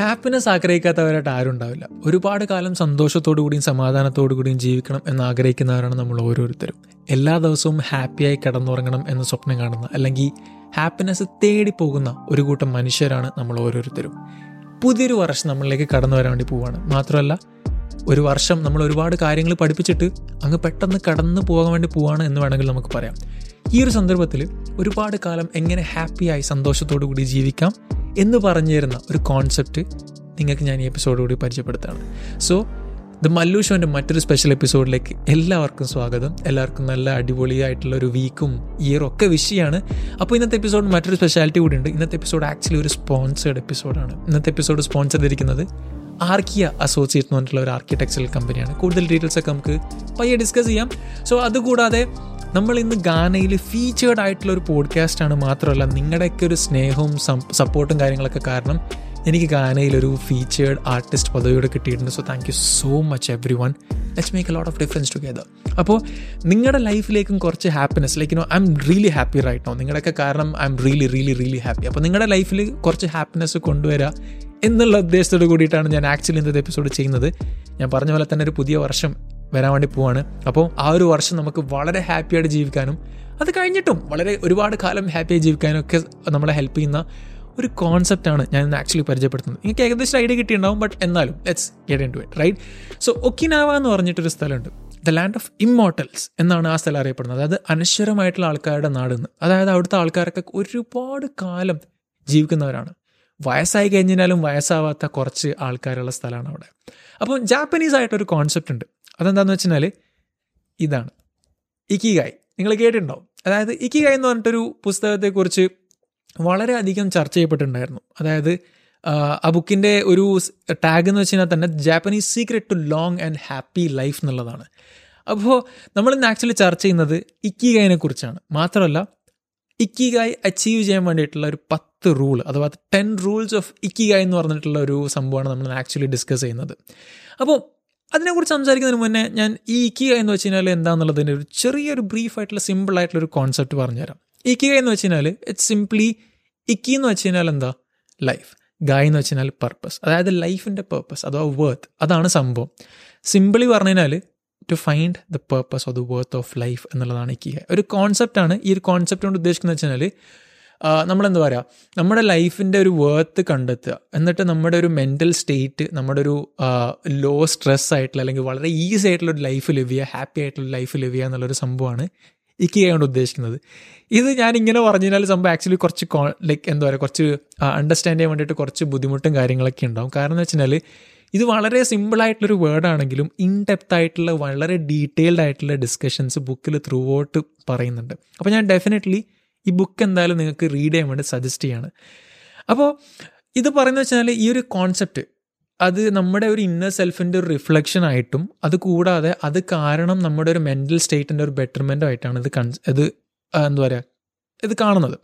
Happiness ആഗ്രഹിക്കാത്തവരായിട്ട് ആരും ഉണ്ടാവില്ല. ഒരുപാട് കാലം സന്തോഷത്തോടു കൂടിയും സമാധാനത്തോടു കൂടിയും ജീവിക്കണം എന്ന് ആഗ്രഹിക്കുന്നവരാണ് നമ്മൾ ഓരോരുത്തരും. എല്ലാ ദിവസവും ഹാപ്പിയായി കിടന്നുറങ്ങണം എന്ന് സ്വപ്നം കാണുന്ന അല്ലെങ്കിൽ ഹാപ്പിനെസ് തേടി പോകുന്ന ഒരു കൂട്ടം മനുഷ്യരാണ് നമ്മൾ ഓരോരുത്തരും. പുതിയൊരു വർഷം നമ്മളിലേക്ക് കടന്നു വരാൻ വേണ്ടി പോവാണ്. മാത്രമല്ല ഒരു വർഷം നമ്മൾ ഒരുപാട് കാര്യങ്ങൾ പഠിപ്പിച്ചിട്ട് അങ്ങ് പെട്ടെന്ന് കടന്നു പോകാൻ വേണ്ടി പോവാണ് എന്ന് വേണമെങ്കിൽ നമുക്ക് പറയാം. ഈ ഒരു സന്ദർഭത്തിൽ ഒരുപാട് കാലം എങ്ങനെ ഹാപ്പിയായി സന്തോഷത്തോടു കൂടി ജീവിക്കാം എന്ന് പറഞ്ഞു തരുന്ന ഒരു കോൺസെപ്റ്റ് നിങ്ങൾക്ക് ഞാൻ ഈ എപ്പിസോഡ് കൂടി പരിചയപ്പെടുത്താണ് സോ ദ മല്ലു ഷോന്റെ മറ്റൊരു സ്പെഷ്യൽ എപ്പിസോഡിലേക്ക് എല്ലാവർക്കും സ്വാഗതം. എല്ലാവർക്കും നല്ല അടിപൊളിയായിട്ടുള്ള ഒരു വീക്കും ഇയറും ഒക്കെ വിഷയമാണ് അപ്പോൾ ഇന്നത്തെ എപ്പിസോഡ് മറ്റൊരു സ്പെഷ്യാലിറ്റി കൂടി ഉണ്ട്. ഇന്നത്തെ എപ്പിസോഡ് ആക്ച്വലി ഒരു സ്പോൺസേഡ് എപ്പിസോഡാണ് ഇന്നത്തെ എപ്പിസോഡ് സ്പോൺസർ ചെയ്തിരിക്കുന്നത് ആർക്കിയ അസോസിയേറ്റ് എന്ന് പറഞ്ഞിട്ടുള്ള ഒരു ആർക്കിടെക്ചറൽ കമ്പനിയാണ് കൂടുതൽ ഡീറ്റെയിൽസ് ഒക്കെ നമുക്ക് പയ്യെ ഡിസ്കസ് ചെയ്യാം. സോ അതുകൂടാതെ നമ്മൾ ഇന്ന് ഗാനയിൽ ഫീച്ചേർഡ് ആയിട്ടുള്ള ഒരു പോഡ്കാസ്റ്റാണ് മാത്രമല്ല നിങ്ങളുടെയൊക്കെ ഒരു സ്നേഹവും സപ്പോർട്ടും കാര്യങ്ങളൊക്കെ കാരണം എനിക്ക് ഗാനയിൽ ഒരു ഫീച്ചേർഡ് ആർട്ടിസ്റ്റ് പദവിയോടെ കിട്ടിയിട്ടുണ്ട്. So thank you so much everyone let's make a lot of difference together അപ്പോൾ നിങ്ങളുടെ ലൈഫിലേക്കും കുറച്ച് happiness like no I'm really happy right no നിങ്ങളുടെയൊക്കെ കാരണം I'm really really really happy അപ്പോൾ നിങ്ങളുടെ ലൈഫിൽ കുറച്ച് ഹാപ്പിനെസ് കൊണ്ടുവരിക എന്നുള്ള ഉദ്ദേശത്തോട് കൂടിയിട്ടാണ് ഞാൻ ആക്ച്വലി ഇന്നത്തെ എപ്പിസോഡ് ചെയ്യുന്നത്. ഞാൻ പറഞ്ഞ പോലെ തന്നെ ഒരു പുതിയ വർഷം വരാൻ വേണ്ടി പോവാണ്. അപ്പോൾ ആ ഒരു വർഷം നമുക്ക് വളരെ ഹാപ്പിയായിട്ട് ജീവിക്കാനും അത് കഴിഞ്ഞിട്ടും വളരെ ഒരുപാട് കാലം ഹാപ്പിയായി ജീവിക്കാനും ഒക്കെ നമ്മളെ ഹെൽപ്പ് ചെയ്യുന്ന ഒരു കോൺസെപ്റ്റാണ് ഞാൻ ഇന്ന് ആക്ച്വലി പരിചയപ്പെടുത്തുന്നത്. എനിക്ക് ഏകദേശം ഐഡിയ കിട്ടിയിട്ടുണ്ടാവും ബട്ട് എന്നാലും let's get into it right so Okinawa എന്ന് പറഞ്ഞിട്ടൊരു സ്ഥലമുണ്ട്. ദ ലാൻഡ് ഓഫ് ഇമ്മോർട്ടൽസ് എന്നാണ് ആ സ്ഥലം അറിയപ്പെടുന്നത്. അതായത് അനശ്വരമായിട്ടുള്ള ആൾക്കാരുടെ നാടെന്ന് അതായത് അവിടുത്തെ ആൾക്കാരൊക്കെ ഒരുപാട് കാലം ജീവിക്കുന്നവരാണ്. വയസ്സായി കഴിഞ്ഞാലും വയസ്സാവാത്ത കുറച്ച് ആൾക്കാരുള്ള സ്ഥലമാണ് അവിടെ. അപ്പം ജാപ്പനീസ് ആയിട്ടൊരു കോൺസെപ്റ്റ് ഉണ്ട്. അതെന്താണെന്ന് വെച്ചാൽ ഇതാണ്. ഇക്കിഗായ്. നിങ്ങൾ കേട്ടിട്ടുണ്ടാവും അതായത് ഇക്കിഗായ് എന്ന് പറഞ്ഞിട്ടൊരു പുസ്തകത്തെക്കുറിച്ച് വളരെയധികം ചർച്ച ചെയ്യപ്പെട്ടിട്ടുണ്ടായിരുന്നു. അതായത് ആ ബുക്കിന്റെ ഒരു ടാഗ് എന്ന് വെച്ച് കഴിഞ്ഞാൽ തന്നെ Japanese secret to long and happy life എന്നുള്ളതാണ്. അപ്പോൾ നമ്മൾ ഇന്ന് ആക്ച്വലി ചർച്ച ചെയ്യുന്നത് ഇക്കിഗായിനെ കുറിച്ചാണ്. മാത്രമല്ല ഇക്കിഗായ് അച്ചീവ് ചെയ്യാൻ വേണ്ടിയിട്ടുള്ള ഒരു പത്ത് റൂൾ അഥവാ ടെൻ റൂൾസ് ഓഫ് ഇക്കിഗായ് എന്ന് പറഞ്ഞിട്ടുള്ള ഒരു സംഭവമാണ് നമ്മൾ ആക്ച്വലി ഡിസ്കസ് ചെയ്യുന്നത്. അപ്പോൾ അതിനെക്കുറിച്ച് സംസാരിക്കുന്നതിന് മുന്നേ ഞാൻ ഈ ഇക്കിക എന്ന് വെച്ച് കഴിഞ്ഞാൽ എന്താണെന്നുള്ളതിന്റെ ഒരു ചെറിയൊരു ബ്രീഫായിട്ടുള്ള സിമ്പിൾ ആയിട്ടുള്ള ഒരു കോൺസെപ്റ്റ് പറഞ്ഞുതരാം. ഇക്കിക എന്ന് വെച്ച് കഴിഞ്ഞാൽ ഇറ്റ്സ് സിംപ്ലി ഇക്കി എന്ന് വെച്ച് കഴിഞ്ഞാൽ എന്താ? ലൈഫ് ഗായ് എന്ന് വെച്ച് കഴിഞ്ഞാൽ പർപ്പസ് അതായത് ലൈഫിന്റെ പർപ്പസ് അഥവാ വേർത്ത് അതാണ് സംഭവം. സിമ്പിളി പറഞ്ഞു കഴിഞ്ഞാൽ to find the purpose of the worth of life എന്നുള്ളതാണ് ഇക്കിക ഒരു കോൺസെപ്റ്റാണ് ഈ ഒരു കോൺസെപ്റ്റ് കൊണ്ട് ഉദ്ദേശിക്കുന്നത് വെച്ച് നമ്മളെന്താ പറയുക നമ്മുടെ ലൈഫിന്റെ ഒരു വേർത്ത് കണ്ടെത്തുക. എന്നിട്ട് നമ്മുടെ ഒരു മെന്റൽ സ്റ്റേറ്റ് നമ്മുടെ ഒരു ലോ സ്ട്രെസ് ആയിട്ടുള്ള അല്ലെങ്കിൽ വളരെ ഈസി ആയിട്ടുള്ള ഒരു ലൈഫ് ലിവ് ചെയ്യുക ഹാപ്പി ആയിട്ടുള്ള ലൈഫ് ലിവ് ചെയ്യുക എന്നുള്ളൊരു സംഭവമാണ് ഇക്കിയ കൊണ്ട് ഉദ്ദേശിക്കുന്നത്. ഇത് ഞാൻ ഇങ്ങനെ പറഞ്ഞു കഴിഞ്ഞാൽ സംഭവം ആക്ച്വലി കുറച്ച് ലൈക്ക് എന്താ പറയുക കുറച്ച് അണ്ടർസ്റ്റാൻഡ് ചെയ്യാൻ വേണ്ടിയിട്ട് കുറച്ച് ബുദ്ധിമുട്ടും കാര്യങ്ങളൊക്കെ ഉണ്ടാവും. കാരണം എന്ന് വെച്ചാൽ ഇത് വളരെ സിമ്പിളായിട്ടുള്ളൊരു വേർഡാണെങ്കിലും ഇൻ ഡെപ്ത് ആയിട്ടുള്ള വളരെ ഡീറ്റെയിൽഡ് ആയിട്ടുള്ള ഡിസ്കഷൻസ് ബുക്കിൽ ത്രൂ ഔട്ട് പറയുന്നുണ്ട്. അപ്പോൾ ഞാൻ ഡെഫിനറ്റ്ലി ഈ ബുക്ക് എന്തായാലും നിങ്ങൾക്ക് റീഡ് ചെയ്യാൻ വേണ്ടി സജസ്റ്റ് ചെയ്യാണ്. അപ്പോൾ ഇത് പറയുന്നത് വെച്ചാൽ ഈ ഒരു കോൺസെപ്റ്റ് അത് നമ്മുടെ ഒരു ഇന്നർ സെൽഫിന്റെ ഒരു റിഫ്ലക്ഷൻ ആയിട്ടും അത് കൂടാതെ അത് കാരണം നമ്മുടെ ഒരു മെന്റൽ സ്റ്റേറ്റിന്റെ ഒരു ബെറ്റർമെന്റ് ആയിട്ടാണ് ഇത് കൺസ് ഇത് എന്താ പറയുക ഇത് കാണുന്നത്.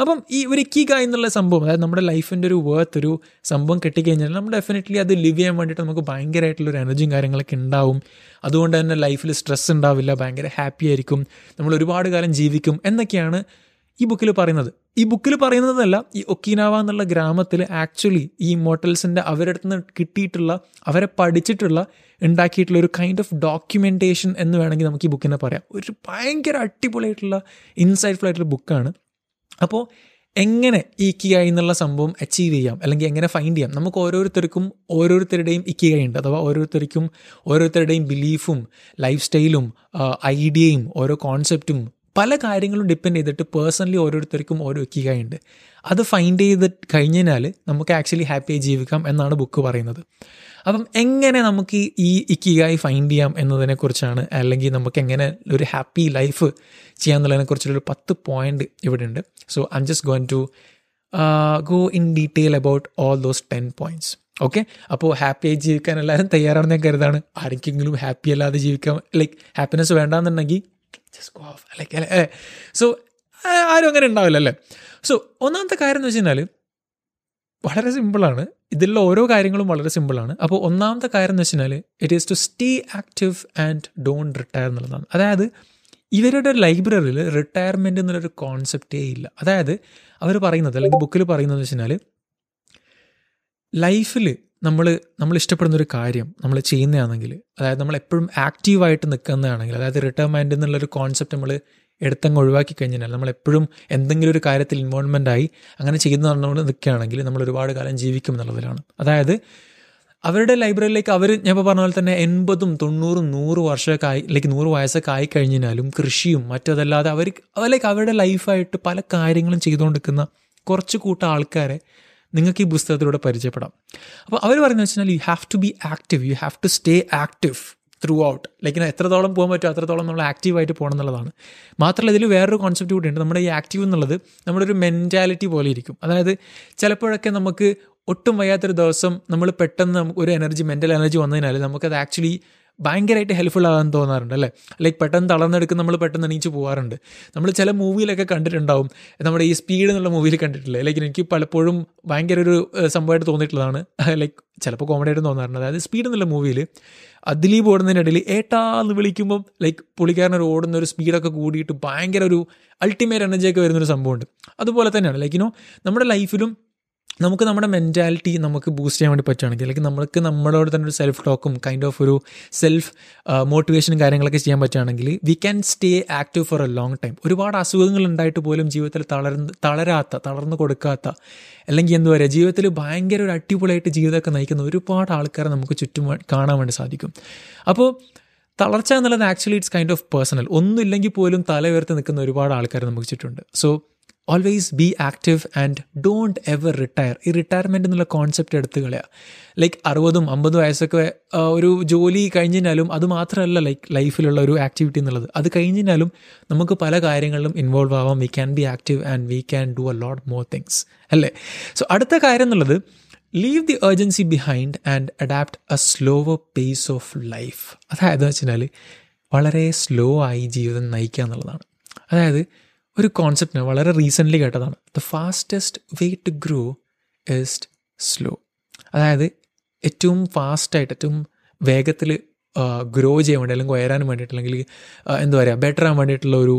അപ്പം ഈ ഒരു ഇക്കിക എന്നുള്ള സംഭവം അതായത് നമ്മുടെ ലൈഫിന്റെ ഒരു വേർത്ത് ഒരു സംഭവം കിട്ടിക്കഴിഞ്ഞാൽ നമ്മൾ ഡെഫിനറ്റ്ലി അത് ലിവ് ചെയ്യാൻ വേണ്ടിയിട്ട് നമുക്ക് ഭയങ്കരമായിട്ടുള്ള ഒരു എനർജിയും കാര്യങ്ങളൊക്കെ ഉണ്ടാവും. അതുകൊണ്ട് തന്നെ ലൈഫിൽ സ്ട്രെസ് ഉണ്ടാവില്ല ഭയങ്കര ഹാപ്പി ആയിരിക്കും നമ്മൾ ഒരുപാട് കാലം ജീവിക്കും എന്നൊക്കെയാണ് ഈ ബുക്കിൽ പറയുന്നത്. ഈ ബുക്കിൽ പറയുന്നതല്ല ഈ ഒക്കിനാവ എന്നുള്ള ഗ്രാമത്തിൽ ആക്ച്വലി ഈ മോട്ടൽസിന്റെ അവരുടെ നിന്ന് കിട്ടിയിട്ടുള്ള അവരെ പഠിച്ചിട്ടുള്ള ഉണ്ടാക്കിയിട്ടുള്ള ഒരു കൈൻഡ് ഓഫ് ഡോക്യുമെന്റേഷൻ എന്ന് വേണമെങ്കിൽ നമുക്ക് ഈ ബുക്കിനെ പറയാം. ഒരു ഭയങ്കര അടിപൊളിയായിട്ടുള്ള ഇൻസൈറ്റ്ഫുൾ ആയിട്ടുള്ള ബുക്കാണ് അപ്പോൾ എങ്ങനെ ഈ ഇക്കിയായി എന്നുള്ള സംഭവം അച്ചീവ് ചെയ്യാം? അല്ലെങ്കിൽ എങ്ങനെ ഫൈൻഡ് ചെയ്യാം? നമുക്ക് ഓരോരുത്തർക്കും ഓരോരുത്തരുടെയും ഇക്കിയായി ഉണ്ട്. അഥവാ ഓരോരുത്തർക്കും ഓരോരുത്തരുടെയും ബിലീഫും ലൈഫ് സ്റ്റൈലും ഐഡിയയും ഓരോ കോൺസെപ്റ്റും പല കാര്യങ്ങളും ഡിപ്പെൻഡ് ചെയ്തിട്ട് പേഴ്സണലി ഓരോരുത്തർക്കും ഓരോ ഇക്കികായുണ്ട്. അത് ഫൈൻഡ് ചെയ്ത് കഴിഞ്ഞാൽ നമുക്ക് ആക്ച്വലി ഹാപ്പിയായി ജീവിക്കാം എന്നാണ് ബുക്ക് പറയുന്നത്. അപ്പം എങ്ങനെ നമുക്ക് ഈ ഇക്കികായി ഫൈൻഡ് ചെയ്യാം എന്നതിനെക്കുറിച്ചാണ് അല്ലെങ്കിൽ നമുക്ക് എങ്ങനെ ഒരു ഹാപ്പി ലൈഫ് ചെയ്യാമെന്നുള്ളതിനെക്കുറിച്ചുള്ളൊരു പത്ത് പോയിന്റ് ഇവിടെ ഉണ്ട് so I just going to go in detail about all those ten points okay അപ്പോൾ ഹാപ്പിയായി ജീവിക്കാൻ എല്ലാവരും തയ്യാറാണെന്ന് ഞാൻ കരുതാണ്. ആരെങ്കിലും ഹാപ്പി അല്ലാതെ ജീവിക്കാൻ ലൈക്ക് ഹാപ്പിനെസ് വേണ്ടാന്നുണ്ടെങ്കിൽ ജസ്റ്റ് ഗോ ഓഫ് ലൈക്ക് അല്ലേ? സോ ആരും അങ്ങനെ ഉണ്ടാവില്ല അല്ലേ? സോ ഒന്നാമത്തെ കാര്യം എന്ന് വെച്ച് കഴിഞ്ഞാൽ വളരെ സിമ്പിളാണ് ഇതിലുള്ള ഓരോ കാര്യങ്ങളും വളരെ സിമ്പിളാണ് അപ്പോൾ ഒന്നാമത്തെ കാര്യം എന്ന് വെച്ച് കഴിഞ്ഞാൽ it is to stay active and don't retire എന്നുള്ളതാണ്. അതായത് ഇവരുടെ ലൈബ്രറിയിൽ റിട്ടയർമെന്റ് എന്നുള്ളൊരു കോൺസെപ്റ്റേ ഇല്ല. അതായത് അവർ പറയുന്നത് അല്ലെങ്കിൽ ബുക്കിൽ പറയുന്നത് വെച്ച് കഴിഞ്ഞാൽ ലൈഫിൽ നമ്മൾ നമ്മൾ ഇഷ്ടപ്പെടുന്ന ഒരു കാര്യം നമ്മൾ ചെയ്യുന്നതാണെങ്കിൽ അതായത് നമ്മൾ എപ്പോഴും ആക്റ്റീവായിട്ട് നിൽക്കുന്നതാണെങ്കിൽ അതായത് റിട്ടയർമെന്റ് എന്നുള്ളൊരു കോൺസെപ്റ്റ് നമ്മൾ എടുത്തങ്ങ് ഒഴിവാക്കി കഴിഞ്ഞാൽ നമ്മൾ എപ്പോഴും എന്തെങ്കിലും ഒരു കാര്യത്തിൽ ഇൻവോൾവ്മെന്റ് ആയി അങ്ങനെ ചെയ്യുന്ന നിൽക്കുകയാണെങ്കിൽ നമ്മൾ ഒരുപാട് കാലം ജീവിക്കും എന്നുള്ളതിലാണ്. അതായത് അവരുടെ ലൈബ്രറിയിലേക്ക് അവർ ഞാൻ ഇപ്പോൾ പറഞ്ഞ പോലെ തന്നെ എൺപതും തൊണ്ണൂറും നൂറ് വർഷമൊക്കെ ആയി ലൈക്ക് നൂറ് വയസ്സൊക്കെ ആയി കഴിഞ്ഞാലും കൃഷിയും മറ്റതല്ലാതെ അവർ ലൈക്ക് അവരുടെ ലൈഫായിട്ട് പല കാര്യങ്ങളും ചെയ്തുകൊണ്ടിരിക്കുന്ന കുറച്ച് കൂട്ടം ആൾക്കാരെ നിങ്ങൾക്ക് ഈ പുസ്തകത്തിലൂടെ പരിചയപ്പെടാം. അപ്പോൾ അവർ പറയുന്നത് വെച്ചാൽ you have to be active you have to stay active throughout like എത്രത്തോളം പോകാൻ പറ്റുമോ അത്രത്തോളം നമ്മൾ ആക്റ്റീവായിട്ട് പോകണം എന്നുള്ളതാണ്. മാത്രമല്ല ഇതിൽ വേറൊരു കോൺസെപ്റ്റ് കൂടിയുണ്ട് നമ്മുടെ ഈ ആക്റ്റീവ് എന്നുള്ളത് നമ്മുടെ ഒരു മെന്റാലിറ്റി പോലെ ഇരിക്കും. അതായത് ചിലപ്പോഴൊക്കെ നമുക്ക് ഒട്ടും വയ്യാത്തൊരു ദിവസം നമ്മൾ പെട്ടെന്ന് ഒരു എനർജി മെന്റൽ എനർജി വന്നതിനാൽ നമുക്കത് ആക്ച്വലി ഭയങ്കരമായിട്ട് ഹെൽപ്ഫുൾ ആകാൻ തോന്നാറുണ്ട് അല്ലേ? ലൈക്ക് പെട്ടെന്ന് തളർന്നെടുക്കും നമ്മൾ പെട്ടെന്ന് എണീച്ച് പോകാറുണ്ട് നമ്മൾ ചില മൂവിയിലൊക്കെ കണ്ടിട്ടുണ്ടാവും. നമ്മുടെ ഈ സ്പീഡ് എന്നുള്ള മൂവിയിൽ കണ്ടിട്ടില്ലേ? ലൈക്ക് എനിക്ക് പലപ്പോഴും ഭയങ്കര ഒരു സംഭവമായിട്ട് തോന്നിയിട്ടുള്ളതാണ്. ലൈക്ക് ചിലപ്പോൾ കോമഡി ആയിട്ട് തോന്നാറുണ്ട്. അതായത് സ്പീഡ് എന്നുള്ള മൂവിയിൽ ദിലീപ് ഓടുന്നതിനിടയിൽ ഏട്ടാന്ന് വിളിക്കുമ്പോൾ ലൈക്ക് പുള്ളിക്കാരൻ ഒരു ഓടുന്ന ഒരു സ്പീഡൊക്കെ കൂടിയിട്ട് ഭയങ്കര ഒരു അൾട്ടിമേറ്റ് എനർജിയൊക്കെ വരുന്നൊരു സംഭവമുണ്ട്. അതുപോലെ തന്നെയാണ് ലൈക്കിനോ നമ്മുടെ ലൈഫിലും നമുക്ക് നമ്മുടെ മെന്റാലിറ്റി നമുക്ക് ബൂസ്റ്റ് ചെയ്യാൻ വേണ്ടി പറ്റുകയാണെങ്കിൽ അല്ലെങ്കിൽ നമുക്ക് നമ്മളോട് തന്നെ ഒരു സെൽഫ് ടോക്കും കൈൻഡ് ഓഫ് ഒരു സെൽഫ് മോട്ടിവേഷനും കാര്യങ്ങളൊക്കെ ചെയ്യാൻ പറ്റുകയാണെങ്കിൽ we can stay active for a long time ഒരുപാട് അസുഖങ്ങൾ ഉണ്ടായിട്ട് പോലും ജീവിതത്തിൽ തളർന്ന് തളരാത്ത തളർന്നു കൊടുക്കാത്ത അല്ലെങ്കിൽ എന്താ പറയുക ജീവിതത്തിൽ ഭയങ്കര ഒരു അടിപൊളിയായിട്ട് ജീവിതമൊക്കെ നയിക്കുന്ന ഒരുപാട് ആൾക്കാരെ നമുക്ക് ചുറ്റും കാണാൻ വേണ്ടി സാധിക്കും. അപ്പോൾ തളർച്ച എന്നുള്ളത് actually it's kind of personal ഒന്നുമില്ലെങ്കിൽ പോലും തല ഉയർത്തി നിൽക്കുന്ന ഒരുപാട് ആൾക്കാർ നമുക്ക് ചുറ്റുണ്ട് so always be active and don't ever retire ഈ റിട്ടയർമെന്റ് എന്നുള്ള കോൺസെപ്റ്റ് എടുത്തു കളയുക ലൈക്ക് അറുപതും അമ്പതും വയസ്സൊക്കെ ഒരു ജോലി കഴിഞ്ഞാലും അത് മാത്രമല്ല ലൈക്ക് ലൈഫിലുള്ള ഒരു ആക്ടിവിറ്റി എന്നുള്ളത്. അത് കഴിഞ്ഞാലും നമുക്ക് പല കാര്യങ്ങളിലും ഇൻവോൾവ് ആവാം. We can be active and we can do a lot more things അല്ലേ? സോ അടുത്ത കാര്യം എന്നുള്ളത് leave the urgency behind and adapt a slower pace of life അതായത് വെച്ചാൽ വളരെ സ്ലോ ആയി ജീവിതം നയിക്കുക എന്നുള്ളതാണ്. അതായത് ഒരു കോൺസെപ്റ്റിന് വളരെ റീസെന്റ്ലി കേട്ടതാണ്. The fastest way to grow is slow അതായത് ഏറ്റവും ഫാസ്റ്റായിട്ട് ഏറ്റവും വേഗത്തിൽ ഗ്രോ ചെയ്യാൻ വേണ്ടി അല്ലെങ്കിൽ ഉയരാൻ വേണ്ടിയിട്ട് അല്ലെങ്കിൽ എന്താ പറയുക ബെറ്റർ ആകാൻ വേണ്ടിയിട്ടുള്ള ഒരു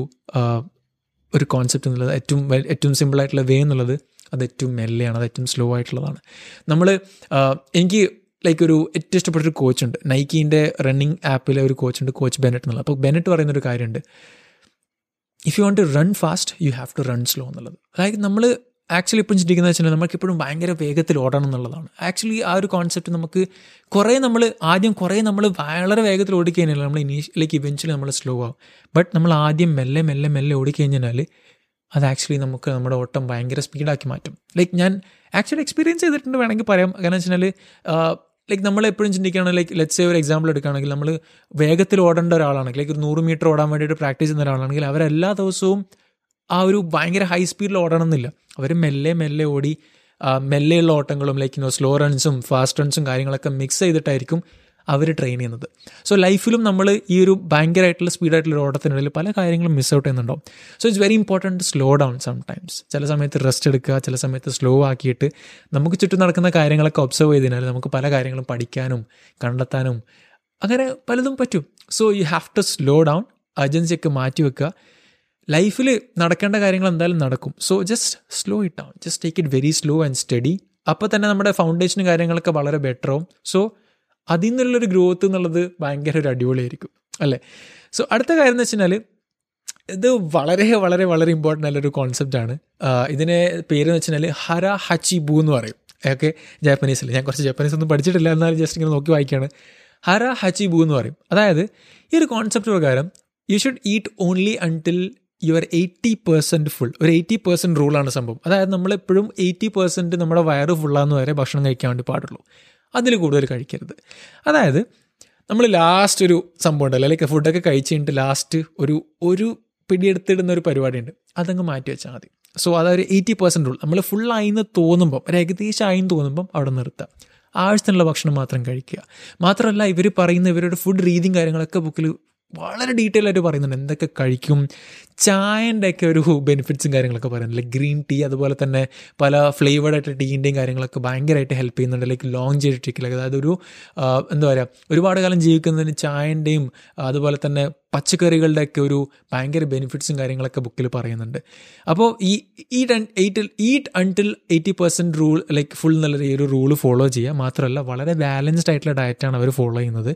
ഒരു കോൺസെപ്റ്റ് എന്നുള്ളത് ഏറ്റവും ഏറ്റവും സിമ്പിളായിട്ടുള്ള വേ എന്നുള്ളത് അത് ഏറ്റവും മെല്ലെയാണ് അത് ഏറ്റവും സ്ലോ ആയിട്ടുള്ളതാണ്. നമ്മൾ എനിക്ക് ലൈക്ക് ഒരു ഏറ്റവും ഇഷ്ടപ്പെട്ടൊരു കോച്ചുണ്ട് നൈക്കീന്റെ റണ്ണിങ് ആപ്പിലെ ഒരു കോച്ചുണ്ട് കോച്ച് ബെനറ്റ് എന്നുള്ളത്. അപ്പോൾ ബെനറ്റ് പറയുന്നൊരു കാര്യമുണ്ട്. If you want to run fast you have to run slow എന്നുള്ളത്. അതായത് നമ്മൾ ആക്ച്വലി ഇപ്പം ചിന്തിക്കുന്നത് വെച്ചാൽ നമുക്കിപ്പോഴും ഭയങ്കര വേഗത്തിൽ ഓടണം എന്നുള്ളതാണ്. ആക്ച്വലി ആ ഒരു കോൺസെപ്റ്റ് നമുക്ക് കുറേ നമ്മൾ ആദ്യം കുറേ നമ്മൾ വളരെ വേഗത്തിൽ ഓടിക്കഴിഞ്ഞാൽ നമ്മൾ ഇനീഷ്യലേക്ക് ഇവൻച്വലി നമ്മൾ സ്ലോ ആവും. ബട്ട് നമ്മൾ ആദ്യം മെല്ലെ മെല്ലെ മെല്ലെ ഓടിക്കഴിഞ്ഞാൽ അത് ആക്ച്വലി നമുക്ക് നമ്മുടെ ഓട്ടം ഭയങ്കര സ്പീഡാക്കി മാറ്റും. ലൈക്ക് ഞാൻ ആക്ച്വലി എക്സ്പീരിയൻസ് ചെയ്തിട്ടുണ്ട് വേണമെങ്കിൽ പറയാം. കാരണം വെച്ചാൽ ലൈക്ക് നമ്മൾ എപ്പോഴും ചിന്തിക്കുകയാണ് ലൈക്ക് ലെറ്റ്സ് ഒരു എക്സാമ്പിൾ എടുക്കുകയാണെങ്കിൽ നമ്മൾ വേഗത്തിൽ ഓടേണ്ട ഒരാളാണെങ്കിൽ ലൈക്ക് ഒരു നൂറ് മീറ്റർ ഓടാൻ വേണ്ടിയിട്ട് പ്രാക്ടീസ് ചെയ്യുന്ന ഒരാളാണെങ്കിൽ അവരെല്ലാ ദിവസവും ആ ഒരു ഭയങ്കര ഹൈ സ്പീഡിൽ ഓടണം എന്നില്ല അവർ മെല്ലെ മെല്ലെ ഓടി മെല്ലെയുള്ള ഓട്ടങ്ങളും ലൈക്ക് നോ സ്ലോ റൺസും ഫാസ്റ്റ് റൺസും കാര്യങ്ങളൊക്കെ മിക്സ് ചെയ്തിട്ടായിരിക്കും അവർ ട്രെയിൻ ചെയ്യുന്നത്. സോ ലൈഫിലും നമ്മൾ ഈ ഒരു ഭയങ്കരമായിട്ടുള്ള സ്പീഡായിട്ടുള്ള ഓട്ടത്തിനിടയിൽ പല കാര്യങ്ങളും മിസ് ഔട്ട് ചെയ്യുന്നുണ്ടാവും. So it's very important slow down sometimes ചില സമയത്ത് റെസ്റ്റ് എടുക്കുക ചില സമയത്ത് സ്ലോ ആക്കിയിട്ട് നമുക്ക് ചുറ്റും നടക്കുന്ന കാര്യങ്ങളൊക്കെ ഒബ്സർവ് ചെയ്തതിനാൽ നമുക്ക് പല കാര്യങ്ങളും പഠിക്കാനും കണ്ടെത്താനും അങ്ങനെ പലതും പറ്റും. So you have to slow down അർജൻസിയൊക്കെ മാറ്റി വെക്കുക. ലൈഫിൽ നടക്കേണ്ട കാര്യങ്ങൾ എന്തായാലും നടക്കും. So just slow it down just take it very slow and study അപ്പോൾ തന്നെ നമ്മുടെ ഫൗണ്ടേഷനും കാര്യങ്ങളൊക്കെ വളരെ ബെറ്ററാവും സോ അതിൽ നിന്നുള്ളൊരു ഗ്രോത്ത് എന്നുള്ളത് ഭയങ്കര ഒരു അടിപൊളിയായിരിക്കും അല്ലേ? സോ അടുത്ത കാര്യം എന്ന് വെച്ചാൽ ഇത് വളരെ വളരെ വളരെ ഇമ്പോർട്ടന്റ് ആയിട്ടുള്ളൊരു ആണ്. ഇതിനെ പേര് എന്ന് വെച്ചാൽ ഹര ഹച്ചിബു എന്ന് പറയും. ഓക്കെ ജാപ്പനീസിൽ ഞാൻ കുറച്ച് ജാപ്പനീസ് ഒന്നും പഠിച്ചിട്ടില്ല എന്നാലും ജസ്റ്റ് ഇങ്ങനെ നോക്കി വായിക്കുകയാണ് ഹര ഹച്ചിബു എന്ന് പറയും. അതായത് ഈ ഒരു കോൺസെപ്റ്റ് പ്രകാരം you should eat only until your eighty percent full ഒരു എയ്റ്റി പെർസെന്റ് റൂളാണ് സംഭവം. അതായത് നമ്മളെപ്പോഴും എയ്റ്റി പെർസെന്റ് നമ്മുടെ വയറ് ഫുള്ളാന്ന് വരെ ഭക്ഷണം കഴിക്കാൻ വേണ്ടി പാടുള്ളൂ. അതിൽ കൂടുതൽ കഴിക്കരുത്. അതായത് നമ്മൾ ലാസ്റ്റ് ഒരു സംഭവം ഉണ്ടല്ലോ. ലൈക്ക് ഫുഡൊക്കെ കഴിച്ച് കഴിഞ്ഞിട്ട് ലാസ്റ്റ് ഒരു ഒരു പിടിയെടുത്തിടുന്ന ഒരു പരിപാടിയുണ്ട്. അതങ്ങ് മാറ്റി വെച്ചാൽ മതി. സോ അതൊരു എയ്റ്റി പെർസെന്റ് റൂൾ നമ്മൾ ഫുൾ ആയിന്ന് തോന്നുമ്പം ഒരു ഏകദേശം ആയിന്ന് തോന്നുമ്പം അവിടെ നിർത്താം. ആവശ്യത്തിനുള്ള ഭക്ഷണം മാത്രം കഴിക്കുക. മാത്രമല്ല ഇവർ പറയുന്ന ഇവരുടെ ഫുഡ് രീതിയും കാര്യങ്ങളൊക്കെ ബുക്കിൽ വളരെ ഡീറ്റെയിൽ ആയിട്ട് പറയുന്നുണ്ട്. എന്തൊക്കെ കഴിക്കും ചായന്റെ ഒക്കെ ഒരു ബെനിഫിറ്റ്സും കാര്യങ്ങളൊക്കെ പറയുന്നുണ്ട്. ലൈക്ക് ഗ്രീൻ ടീ അതുപോലെ തന്നെ പല ഫ്ലേവേഡ് ആയിട്ട് ടീന്റെയും കാര്യങ്ങളൊക്കെ ഭയങ്കരമായിട്ട് ഹെൽപ്പ് ചെയ്യുന്നുണ്ട്. ലൈക്ക് ലോങ് ജെറ്റിക്കിൽ അതായത് ഒരു എന്താ പറയുക ഒരുപാട് കാലം ജീവിക്കുന്നതിന് ചായന്റെയും അതുപോലെ തന്നെ പച്ചക്കറികളുടെയൊക്കെ ഒരു ഭയങ്കര ബെനിഫിറ്റ്സും കാര്യങ്ങളൊക്കെ ബുക്കിൽ പറയുന്നുണ്ട്. അപ്പോൾ ഈ eat എയ്റ്റിൽ eat until eighty percent rule like full എന്നുള്ള ഈ ഒരു റൂൾ ഫോളോ ചെയ്യുക മാത്രമല്ല വളരെ ബാലൻസ്ഡ് ആയിട്ടുള്ള ഡയറ്റാണ് അവർ ഫോളോ ചെയ്യുന്നത്.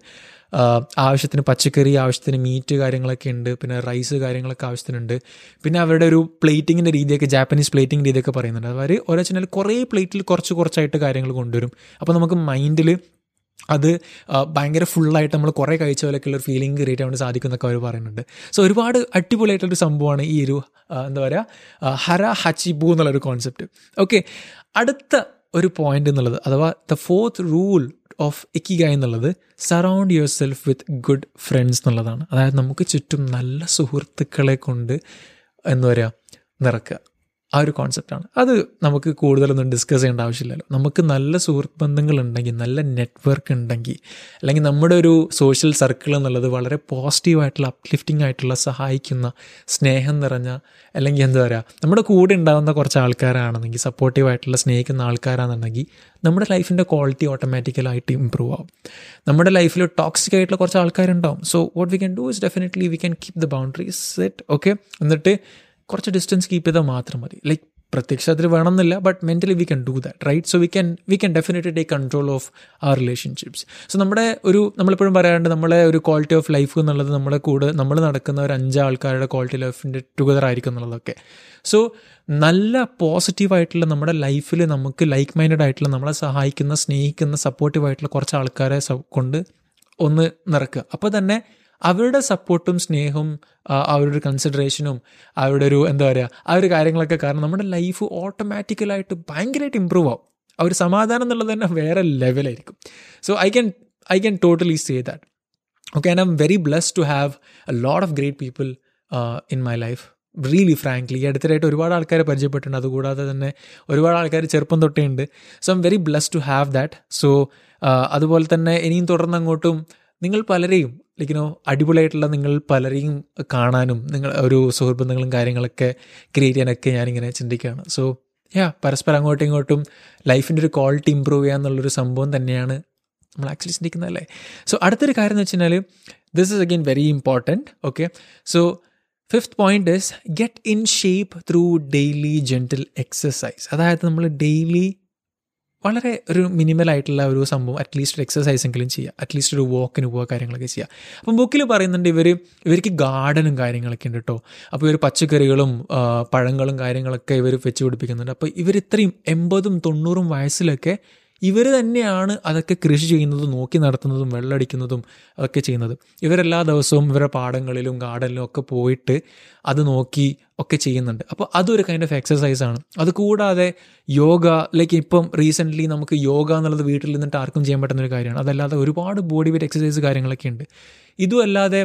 ആവശ്യത്തിന് പച്ചക്കറി ആവശ്യത്തിന് മീറ്റ് കാര്യങ്ങളൊക്കെ ഉണ്ട്. പിന്നെ റൈസ് കാര്യങ്ങളൊക്കെ ആവശ്യത്തിനുണ്ട്. പിന്നെ അവരുടെ ഒരു പ്ലേറ്റിങ്ങിന്റെ രീതിയൊക്കെ ജാപ്പനീസ് പ്ലേറ്റിംഗ് രീതിയൊക്കെ പറയുന്നുണ്ട്. അവർ ഓരോ ചാനൽ കുറേ പ്ലേറ്റിൽ കുറച്ച് കുറച്ചായിട്ട് കാര്യങ്ങൾ കൊണ്ടുവരും. അപ്പോൾ നമുക്ക് മൈൻഡിൽ അത് ഭയങ്കര ഫുള്ളായിട്ട് നമ്മൾ കുറേ കഴിച്ച പോലെയൊക്കെയുള്ള ഒരു ഫീലിംഗ് ക്രിയേറ്റ് ചെയ്യാൻ സാധിക്കും എന്നൊക്കെ അവർ പറയുന്നുണ്ട്. സോ ഒരുപാട് അടിപൊളിയായിട്ടൊരു സംഭവമാണ് ഈ ഒരു എന്താ പറയുക ഹര ഹച്ചിബു എന്നുള്ളൊരു കോൺസെപ്റ്റ് ഓക്കെ അടുത്ത ഒരു പോയിന്റ് എന്നുള്ളത് അഥവാ ദ ഫോർത്ത് റൂൾ ഓഫ് ഇക്കിഗ എന്നുള്ളത് surround yourself with good friends എന്നുള്ളതാണ്. അതായത് നമുക്ക് ചുറ്റും നല്ല സുഹൃത്തുക്കളെ കൊണ്ട് എന്താ പറയുക നിറക്കുക. ആ ഒരു കോൺസെപ്റ്റാണ് അത് നമുക്ക് കൂടുതലൊന്നും ഡിസ്കസ് ചെയ്യേണ്ട ആവശ്യമില്ലല്ലോ. നമുക്ക് നല്ല സുഹൃത്ത് ബന്ധങ്ങൾ ഉണ്ടെങ്കിൽ നല്ല നെറ്റ്വർക്ക് ഉണ്ടെങ്കിൽ അല്ലെങ്കിൽ നമ്മുടെ ഒരു സോഷ്യൽ സർക്കിൾ എന്നുള്ളത് വളരെ പോസിറ്റീവായിട്ടുള്ള അപ്ലിഫ്റ്റിംഗ് ആയിട്ടുള്ള സഹായിക്കുന്ന സ്നേഹം നിറഞ്ഞ അല്ലെങ്കിൽ എന്താ പറയുക നമ്മുടെ കൂടെ ഉണ്ടാകുന്ന കുറച്ച് ആൾക്കാരാണെന്നെങ്കിൽ സപ്പോർട്ടീവായിട്ടുള്ള സ്നേഹിക്കുന്ന ആൾക്കാരാണെന്നുണ്ടെങ്കിൽ നമ്മുടെ ലൈഫിന്റെ ക്വാളിറ്റി ഓട്ടോമാറ്റിക്കലായിട്ട് ഇമ്പ്രൂവ് ആവും. നമ്മുടെ ലൈഫിൽ ടോക്സിക് ആയിട്ടുള്ള കുറച്ച് ആൾക്കാരുണ്ടാവും. So what we can do is definitely we can keep the boundaries set okay എന്നിട്ട് കുറച്ച് ഡിസ്റ്റൻസ് കീപ്പ് ചെയ്താൽ മാത്രം മതി. ലൈക്ക് പ്രത്യക്ഷത്തിൽ വേണമെന്നില്ല but mentally we can do that right so we can we can definitely take control of ആ relationships so നമ്മുടെ ഒരു നമ്മളിപ്പോഴും പറയാറുണ്ട് നമ്മളെ ഒരു ക്വാളിറ്റി ഓഫ് ലൈഫ് എന്നുള്ളത് നമ്മുടെ കൂടെ നമ്മൾ നടക്കുന്ന ഒരു അഞ്ച് ആൾക്കാരുടെ ക്വാളിറ്റി ലൈഫിന്റെ ടുഗദർ ആയിരിക്കും എന്നുള്ളതൊക്കെ. സോ നല്ല പോസിറ്റീവായിട്ടുള്ള നമ്മുടെ ലൈഫിൽ നമുക്ക് ലൈക്ക് മൈൻഡഡ് ആയിട്ടുള്ള നമ്മളെ സഹായിക്കുന്ന സ്നേഹിക്കുന്ന സപ്പോർട്ടീവ് ആയിട്ടുള്ള കുറച്ച് ആൾക്കാരെ കൊണ്ട് ഒന്ന് നിറക്കുക. അപ്പോൾ തന്നെ അവരുടെ സപ്പോർട്ടും സ്നേഹവും അവരുടെ ഒരു കൺസിഡറേഷനും അവരുടെ ഒരു എന്താ പറയുക ആ ഒരു കാര്യങ്ങളൊക്കെ കാരണം നമ്മുടെ ലൈഫ് ഓട്ടോമാറ്റിക്കലായിട്ട് ഭയങ്കരമായിട്ട് ഇമ്പ്രൂവ് ആവും. ആ ഒരു സമാധാനം എന്നുള്ളത് തന്നെ വേറെ ലെവലായിരിക്കും so I can I can totally say that okay and I very blessed to have a lot of great people in my life really frankly ഈ അടുത്തിടായിട്ട് ഒരുപാട് ആൾക്കാരെ പരിചയപ്പെട്ടിട്ടുണ്ട്. അതുകൂടാതെ തന്നെ ഒരുപാട് ആൾക്കാർ ചെറുപ്പം തൊട്ടേ ഉണ്ട്. So I'm very bless to have that so അതുപോലെ തന്നെ ഇനിയും തുടർന്ന് അങ്ങോട്ടും നിങ്ങൾ പലരെയും ലൈക്കിനോ അടിപൊളിയായിട്ടുള്ള നിങ്ങൾ പലരെയും കാണാനും നിങ്ങൾ ഒരു സുഹൃബന്ധങ്ങളും കാര്യങ്ങളൊക്കെ ക്രിയേറ്റ് ചെയ്യാനൊക്കെ ഞാനിങ്ങനെ ചിന്തിക്കുകയാണ്. സോ യാ പരസ്പരം അങ്ങോട്ടും ഇങ്ങോട്ടും ലൈഫിന്റെ ഒരു ക്വാളിറ്റി ഇമ്പ്രൂവ് ചെയ്യുക എന്നുള്ളൊരു സംഭവം തന്നെയാണ് നമ്മൾ ആക്ച്വലി ചിന്തിക്കുന്നതല്ലേ? സോ അടുത്തൊരു കാര്യം എന്ന് വെച്ച് കഴിഞ്ഞാൽ this is again very important okay so fifth point is get in shape through daily gentle exercise അതായത് നമ്മൾ ഡെയിലി വളരെ ഒരു മിനിമൽ ആയിട്ടുള്ള ഒരു സംഭവം അറ്റ്ലീസ്റ്റ് ഒരു എക്സസൈസ് എങ്കിലും ചെയ്യുക. അറ്റ്ലീസ്റ്റ് ഒരു വാക്കിന് പോവുക കാര്യങ്ങളൊക്കെ ചെയ്യുക. അപ്പം ബുക്കിൽ പറയുന്നുണ്ട് ഇവർ ഇവർക്ക് ഗാർഡനും കാര്യങ്ങളൊക്കെ ഉണ്ട് കേട്ടോ അപ്പോൾ ഇവർ പച്ചക്കറികളും പഴങ്ങളും കാര്യങ്ങളൊക്കെ ഇവർ വെച്ച് പിടിപ്പിക്കുന്നുണ്ട്. അപ്പോൾ ഇവർ ഇത്രയും എൺപതും തൊണ്ണൂറും വയസ്സിലൊക്കെ ഇവർ തന്നെയാണ് അതൊക്കെ കൃഷി ചെയ്യുന്നതും നോക്കി നടത്തുന്നതും വെള്ളമടിക്കുന്നതും അതൊക്കെ ചെയ്യുന്നത്. ഇവരെല്ലാ ദിവസവും ഇവരുടെ പാടങ്ങളിലും ഗാർഡനിലും ഒക്കെ പോയിട്ട് അത് നോക്കി ഒക്കെ ചെയ്യുന്നുണ്ട്. അപ്പോൾ അതൊരു കൈൻഡ് ഓഫ് എക്സസൈസ് ആണ്. അത് കൂടാതെ യോഗ ലൈക്ക് ഇപ്പം റീസെന്റ്ലി നമുക്ക് യോഗ എന്നുള്ളത് വീട്ടിൽ നിന്നിട്ട് ആർക്കും ചെയ്യാൻ പറ്റുന്ന ഒരു കാര്യമാണ്. അതല്ലാതെ ഒരുപാട് ബോഡി വെയിറ്റ് എക്സസൈസ് കാര്യങ്ങളൊക്കെ ഉണ്ട്. ഇതും അല്ലാതെ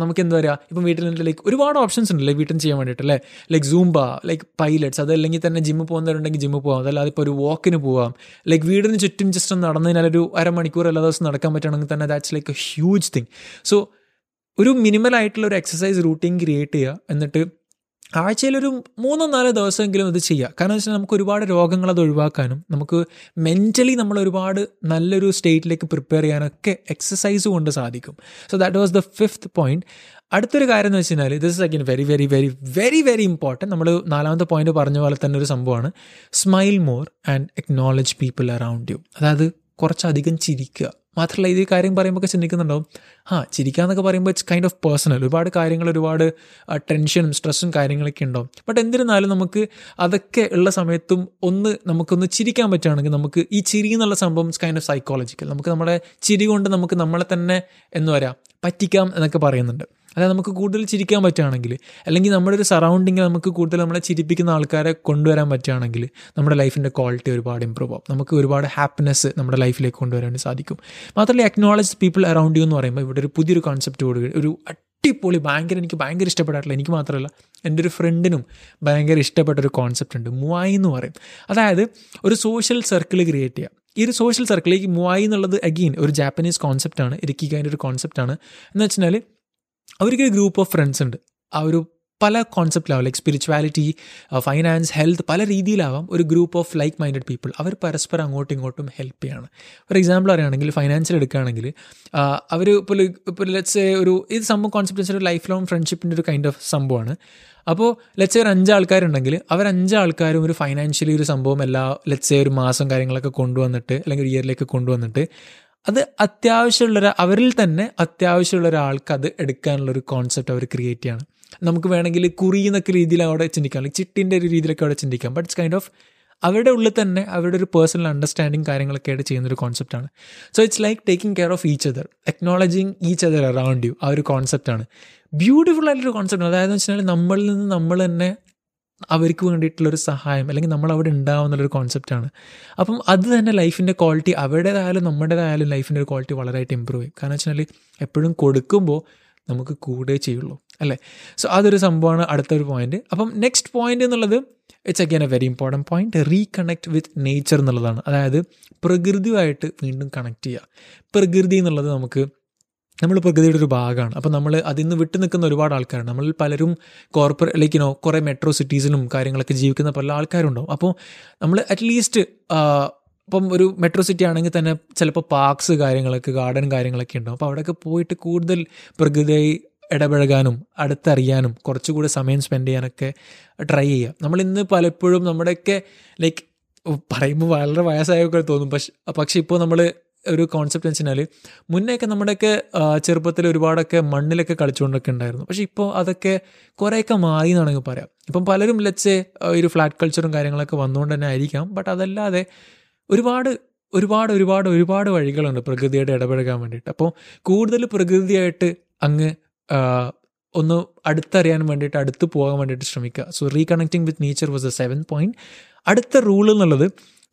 നമുക്ക് എന്താ പറയുക ഇപ്പം വീട്ടിൽ നിന്നിട്ട് ലൈക്ക് ഒരുപാട് ഓപ്ഷൻസ് ഉണ്ട് ലൈക്ക് വീട്ടിൽ ചെയ്യാൻ വേണ്ടിയിട്ട് അല്ലേ? ലൈക്ക് സൂംബ ലൈക്ക് പൈലറ്റ്സ് അതല്ലെങ്കിൽ തന്നെ ജിമ്മിൽ പോകുന്നവരുണ്ടെങ്കിൽ ജിമ്മിൽ പോകാം അതല്ലാതെ ഇപ്പോൾ ഒരു വാക്കിന് പോവാം. ലൈക്ക് വീടിന് ചുറ്റും ജസ്റ്റ് ഒന്ന് നടന്നതിനാൽ ഒരു അരമണിക്കൂർ എല്ലാ ദിവസം നടക്കാൻ പറ്റുകയാണെങ്കിൽ തന്നെ that's like a huge thing so ഒരു മിനിമൽ ആയിട്ടുള്ള ഒരു എക്സസൈസ് റൂട്ടീൻ ക്രിയേറ്റ് ചെയ്യുക. എന്നിട്ട് ആഴ്ചയിലൊരു മൂന്നോ നാലോ ദിവസമെങ്കിലും ഇത് ചെയ്യുക കാരണം വെച്ചാൽ നമുക്ക് ഒരുപാട് രോഗങ്ങൾ അത് ഒഴിവാക്കാനും നമുക്ക് മെന്റലി നമ്മൾ ഒരുപാട് നല്ലൊരു സ്റ്റേറ്റിലേക്ക് പ്രിപ്പയർ ചെയ്യാനൊക്കെ എക്സസൈസ് കൊണ്ട് സാധിക്കും. So that was the fifth point അടുത്തൊരു കാര്യം എന്ന് വെച്ച് കഴിഞ്ഞാൽ this is again very very very very very important നമ്മൾ നാലാമത്തെ പോയിന്റ് പറഞ്ഞ പോലെ തന്നെ ഒരു സംഭവമാണ്. Smile more and acknowledge people around you അതായത് കുറച്ചധികം ചിരിക്കുക. മാത്രമല്ല ഇത് കാര്യം പറയുമ്പോൾ ഒക്കെ ചിന്തിക്കുന്നുണ്ടാവും. ആ ചിരിക്കുക എന്നൊക്കെ പറയുമ്പോൾ ഇറ്റ്സ് കൈൻഡ് ഓഫ് പേഴ്സണൽ ഒരുപാട് കാര്യങ്ങൾ ഒരുപാട് ടെൻഷനും സ്ട്രെസ്സും കാര്യങ്ങളൊക്കെ ഉണ്ടാവും. ബട്ട് എന്നിരുന്നാലും നമുക്ക് അതൊക്കെ ഉള്ള സമയത്തും ഒന്ന് നമുക്കൊന്ന് ചിരിക്കാൻ പറ്റുകയാണെങ്കിൽ നമുക്ക് ഈ ചിരി എന്നുള്ള സംഭവം ഇറ്റ്സ് കൈൻഡ് ഓഫ് സൈക്കോളജിക്കൽ നമുക്ക് നമ്മുടെ ചിരി കൊണ്ട് നമുക്ക് നമ്മളെ തന്നെ എന്ന് പറയാം പറ്റിക്കാം എന്നൊക്കെ പറയുന്നുണ്ട്. അതായത് നമുക്ക് കൂടുതൽ ചിരിക്കാൻ പറ്റുകയാണെങ്കിൽ അല്ലെങ്കിൽ നമ്മുടെ ഒരു സറൗണ്ടിങ്ങിൽ നമുക്ക് കൂടുതൽ നമ്മളെ ചിരിപ്പിക്കുന്ന ആൾക്കാരെ കൊണ്ടുവരാൻ പറ്റുകയാണെങ്കിൽ നമ്മുടെ ലൈഫിന്റെ ക്വാളിറ്റി ഒരുപാട് ഇമ്പ്രൂവ് ആവും. നമുക്ക് ഒരുപാട് ഹാപ്പിനെസ് നമ്മുടെ ലൈഫിലേക്ക് കൊണ്ടുവരാൻ സാധിക്കും. മാത്രമല്ല അക്നോളജ് പീപ്പിൾ അറൗണ്ട് യു എന്ന് പറയുമ്പോൾ ഇവിടെ ഒരു പുതിയൊരു കോൺസെപ്റ്റ് കൊടുക്കുക ഒരു അടിപൊളി ഭയങ്കര എനിക്ക് ഭയങ്കര ഇഷ്ടപ്പെട്ടിട്ടുള്ള എനിക്ക് മാത്രമല്ല എന്റെ ഒരു ഫ്രണ്ടിനും ഭയങ്കര ഇഷ്ടപ്പെട്ട ഒരു കോൺസെപ്റ്റ് ഉണ്ട്. മുവായി എന്ന് പറയും. അതായത് ഒരു സോഷ്യൽ സർക്കിൾ ക്രിയേറ്റ് ചെയ്യുക. ഈ ഒരു സോഷ്യൽ സർക്കിൾ ഈ മുവായി എന്നുള്ളത് അഗെയിൻ ഒരു ജാപ്പനീസ് കോൺസെപ്റ്റാണ് ഇരിക്കുക ഒരു കോൺസെപ്റ്റാണ് എന്ന് വെച്ചാൽ അവർക്ക് ഗ്രൂപ്പ് ഓഫ് ഫ്രണ്ട്സ് ഉണ്ട്. ആ ഒരു പല കോൺസെപ്റ്റിലാവും ലൈക്ക് സ്പിരിച്വാലിറ്റി ഫൈനാൻസ് ഹെൽത്ത് പല രീതിയിലാവാം ഒരു group of like minded people അവർ പരസ്പരം അങ്ങോട്ടും ഇങ്ങോട്ടും ഹെൽപ്പ് ചെയ്യാണ്. ഫോർ എക്സാമ്പിൾ പറയുകയാണെങ്കിൽ ഫൈനാൻഷ്യൽ എടുക്കുകയാണെങ്കിൽ അവർ ഇപ്പോൾ ഇപ്പോൾ ലെറ്റ്സ് ഒരു ഇത് സംഭവം കോൺസെപ്റ്റ് ഒരു ലൈഫ് ലോങ് ഫ്രണ്ട്ഷിപ്പിന്റെ ഒരു കൈൻഡ് ഓഫ് സംഭവമാണ്. അപ്പോൾ ലെറ്റ്സ് ഒരു അഞ്ചാൾക്കാരുണ്ടെങ്കിൽ അവർ അഞ്ച് ആൾക്കാരും ഒരു ഫൈനാൻഷ്യലി ഒരു സംഭവം എല്ലാ ലെറ്റ്സ് ഒരു മാസം കാര്യങ്ങളൊക്കെ കൊണ്ടുവന്നിട്ട് അല്ലെങ്കിൽ ഒരു ഇയറിലേക്ക് കൊണ്ടുവന്നിട്ട് അത് അത്യാവശ്യമുള്ള അവരിൽ തന്നെ അത്യാവശ്യമുള്ള ഒരാൾക്ക് അത് എടുക്കാനുള്ള ഒരു കോൺസെപ്റ്റ് അവർ ക്രിയേറ്റ് ചെയ്യണം. നമുക്ക് വേണമെങ്കിൽ കുറി എന്നൊക്കെ രീതിയിൽ അവിടെ ചിന്തിക്കാം. അല്ലെങ്കിൽ ചിട്ടിന്റെ ഒരു രീതിയിലൊക്കെ അവിടെ ചിന്തിക്കാം. ബട്ട് ഇറ്റ്സ് കൈൻഡ് ഓഫ് അവരുടെ ഉള്ളിൽ തന്നെ അവരുടെ ഒരു പേഴ്സണൽ അണ്ടർസ്റ്റാൻഡിങ് കാര്യങ്ങളൊക്കെ ആയിട്ട് ചെയ്യുന്നൊരു കോൺസെപ്റ്റാണ് so it's like taking care of each other acknowledging each other around you ആ ഒരു കോൺസെപ്റ്റാണ് ബ്യൂട്ടിഫുൾ ആയിട്ടൊരു കോൺസെപ്റ്റ് അതായത് വെച്ചാൽ നമ്മളിൽ നിന്ന് നമ്മൾ തന്നെ അവർക്ക് വേണ്ടിയിട്ടുള്ളൊരു സഹായം അല്ലെങ്കിൽ നമ്മൾ അവിടെ ഉണ്ടാവുന്നുള്ളൊരു കോൺസെപ്റ്റാണ് അപ്പം അത് തന്നെ ലൈഫിന്റെ ക്വാളിറ്റി അവരുടേതായാലും നമ്മുടേതായാലും ലൈഫിന്റെ ഒരു ക്വാളിറ്റി വളരെയായിട്ട് ഇമ്പ്രൂവ് ചെയ്യും. കാരണം വെച്ചാൽ എപ്പോഴും കൊടുക്കുമ്പോൾ നമുക്ക് കൂടെ ചെയ്യുള്ളൂ അല്ലേ? സോ അതൊരു സംഭവമാണ് അടുത്തൊരു പോയിന്റ് അപ്പം നെക്സ്റ്റ് പോയിന്റ് എന്നുള്ളത് it's again a very important point reconnect with nature എന്നുള്ളതാണ്. അതായത് പ്രകൃതിയുമായിട്ട് വീണ്ടും കണക്ട് ചെയ്യുക. പ്രകൃതി എന്നുള്ളത് നമുക്ക് നമ്മൾ പ്രകൃതിയുടെ ഒരു ഭാഗമാണ്. അപ്പോൾ നമ്മൾ അതിൽ നിന്ന് വിട്ടു നിൽക്കുന്ന ഒരുപാട് ആൾക്കാരാണ് നമ്മൾ പലരും കോർപ്പറേറ്റ് ലൈക്ക് നോ കുറേ മെട്രോ സിറ്റീസിലും കാര്യങ്ങളൊക്കെ ജീവിക്കുന്ന പല ആൾക്കാരുണ്ടാവും. അപ്പോൾ നമ്മൾ അറ്റ്ലീസ്റ്റ് ഇപ്പം ഒരു മെട്രോ സിറ്റി ആണെങ്കിൽ തന്നെ ചിലപ്പോൾ പാർക്സ് കാര്യങ്ങളൊക്കെ ഗാർഡൻ കാര്യങ്ങളൊക്കെ ഉണ്ടാവും. അപ്പോൾ അവിടെയൊക്കെ പോയിട്ട് കൂടുതൽ പ്രകൃതിയായി ഇടപഴകാനും അടുത്തറിയാനും കുറച്ചുകൂടി സമയം സ്പെൻഡ് ചെയ്യാനൊക്കെ ട്രൈ ചെയ്യുക. നമ്മൾ ഇന്ന് പലപ്പോഴും നമ്മുടെയൊക്കെ ലൈക്ക് പറയുമ്പോൾ വളരെ വയസ്സായൊക്കെ തോന്നും. പക്ഷെ പക്ഷെ ഇപ്പോൾ നമ്മൾ ഒരു കോൺസെപ്റ്റ് എന്ന് വെച്ചാൽ മുന്നേയൊക്കെ നമ്മുടെയൊക്കെ ചെറുപ്പത്തിൽ ഒരുപാടൊക്കെ മണ്ണിലൊക്കെ കളിച്ചുകൊണ്ടൊക്കെ ഉണ്ടായിരുന്നു. പക്ഷേ ഇപ്പോൾ അതൊക്കെ കുറേയൊക്കെ മാറി എന്നാണെങ്കിൽ പറയാം. ഇപ്പം പലരും ലച്ച് ഒരു ഫ്ലാറ്റ് കൾച്ചറും കാര്യങ്ങളൊക്കെ വന്നുകൊണ്ട് തന്നെ ആയിരിക്കാം. ബട്ട് അതല്ലാതെ ഒരുപാട് ഒരുപാട് ഒരുപാട് ഒരുപാട് വഴികളുണ്ട് പ്രകൃതിയായിട്ട് ഇടപഴകാൻ വേണ്ടിയിട്ട്. അപ്പോൾ കൂടുതൽ പ്രകൃതിയായിട്ട് അങ്ങ് ഒന്ന് അടുത്തറിയാൻ വേണ്ടിയിട്ട് അടുത്ത് പോകാൻ വേണ്ടിയിട്ട് ശ്രമിക്കുക. So reconnecting with nature was a seven point അടുത്ത റൂൾ എന്നുള്ളത്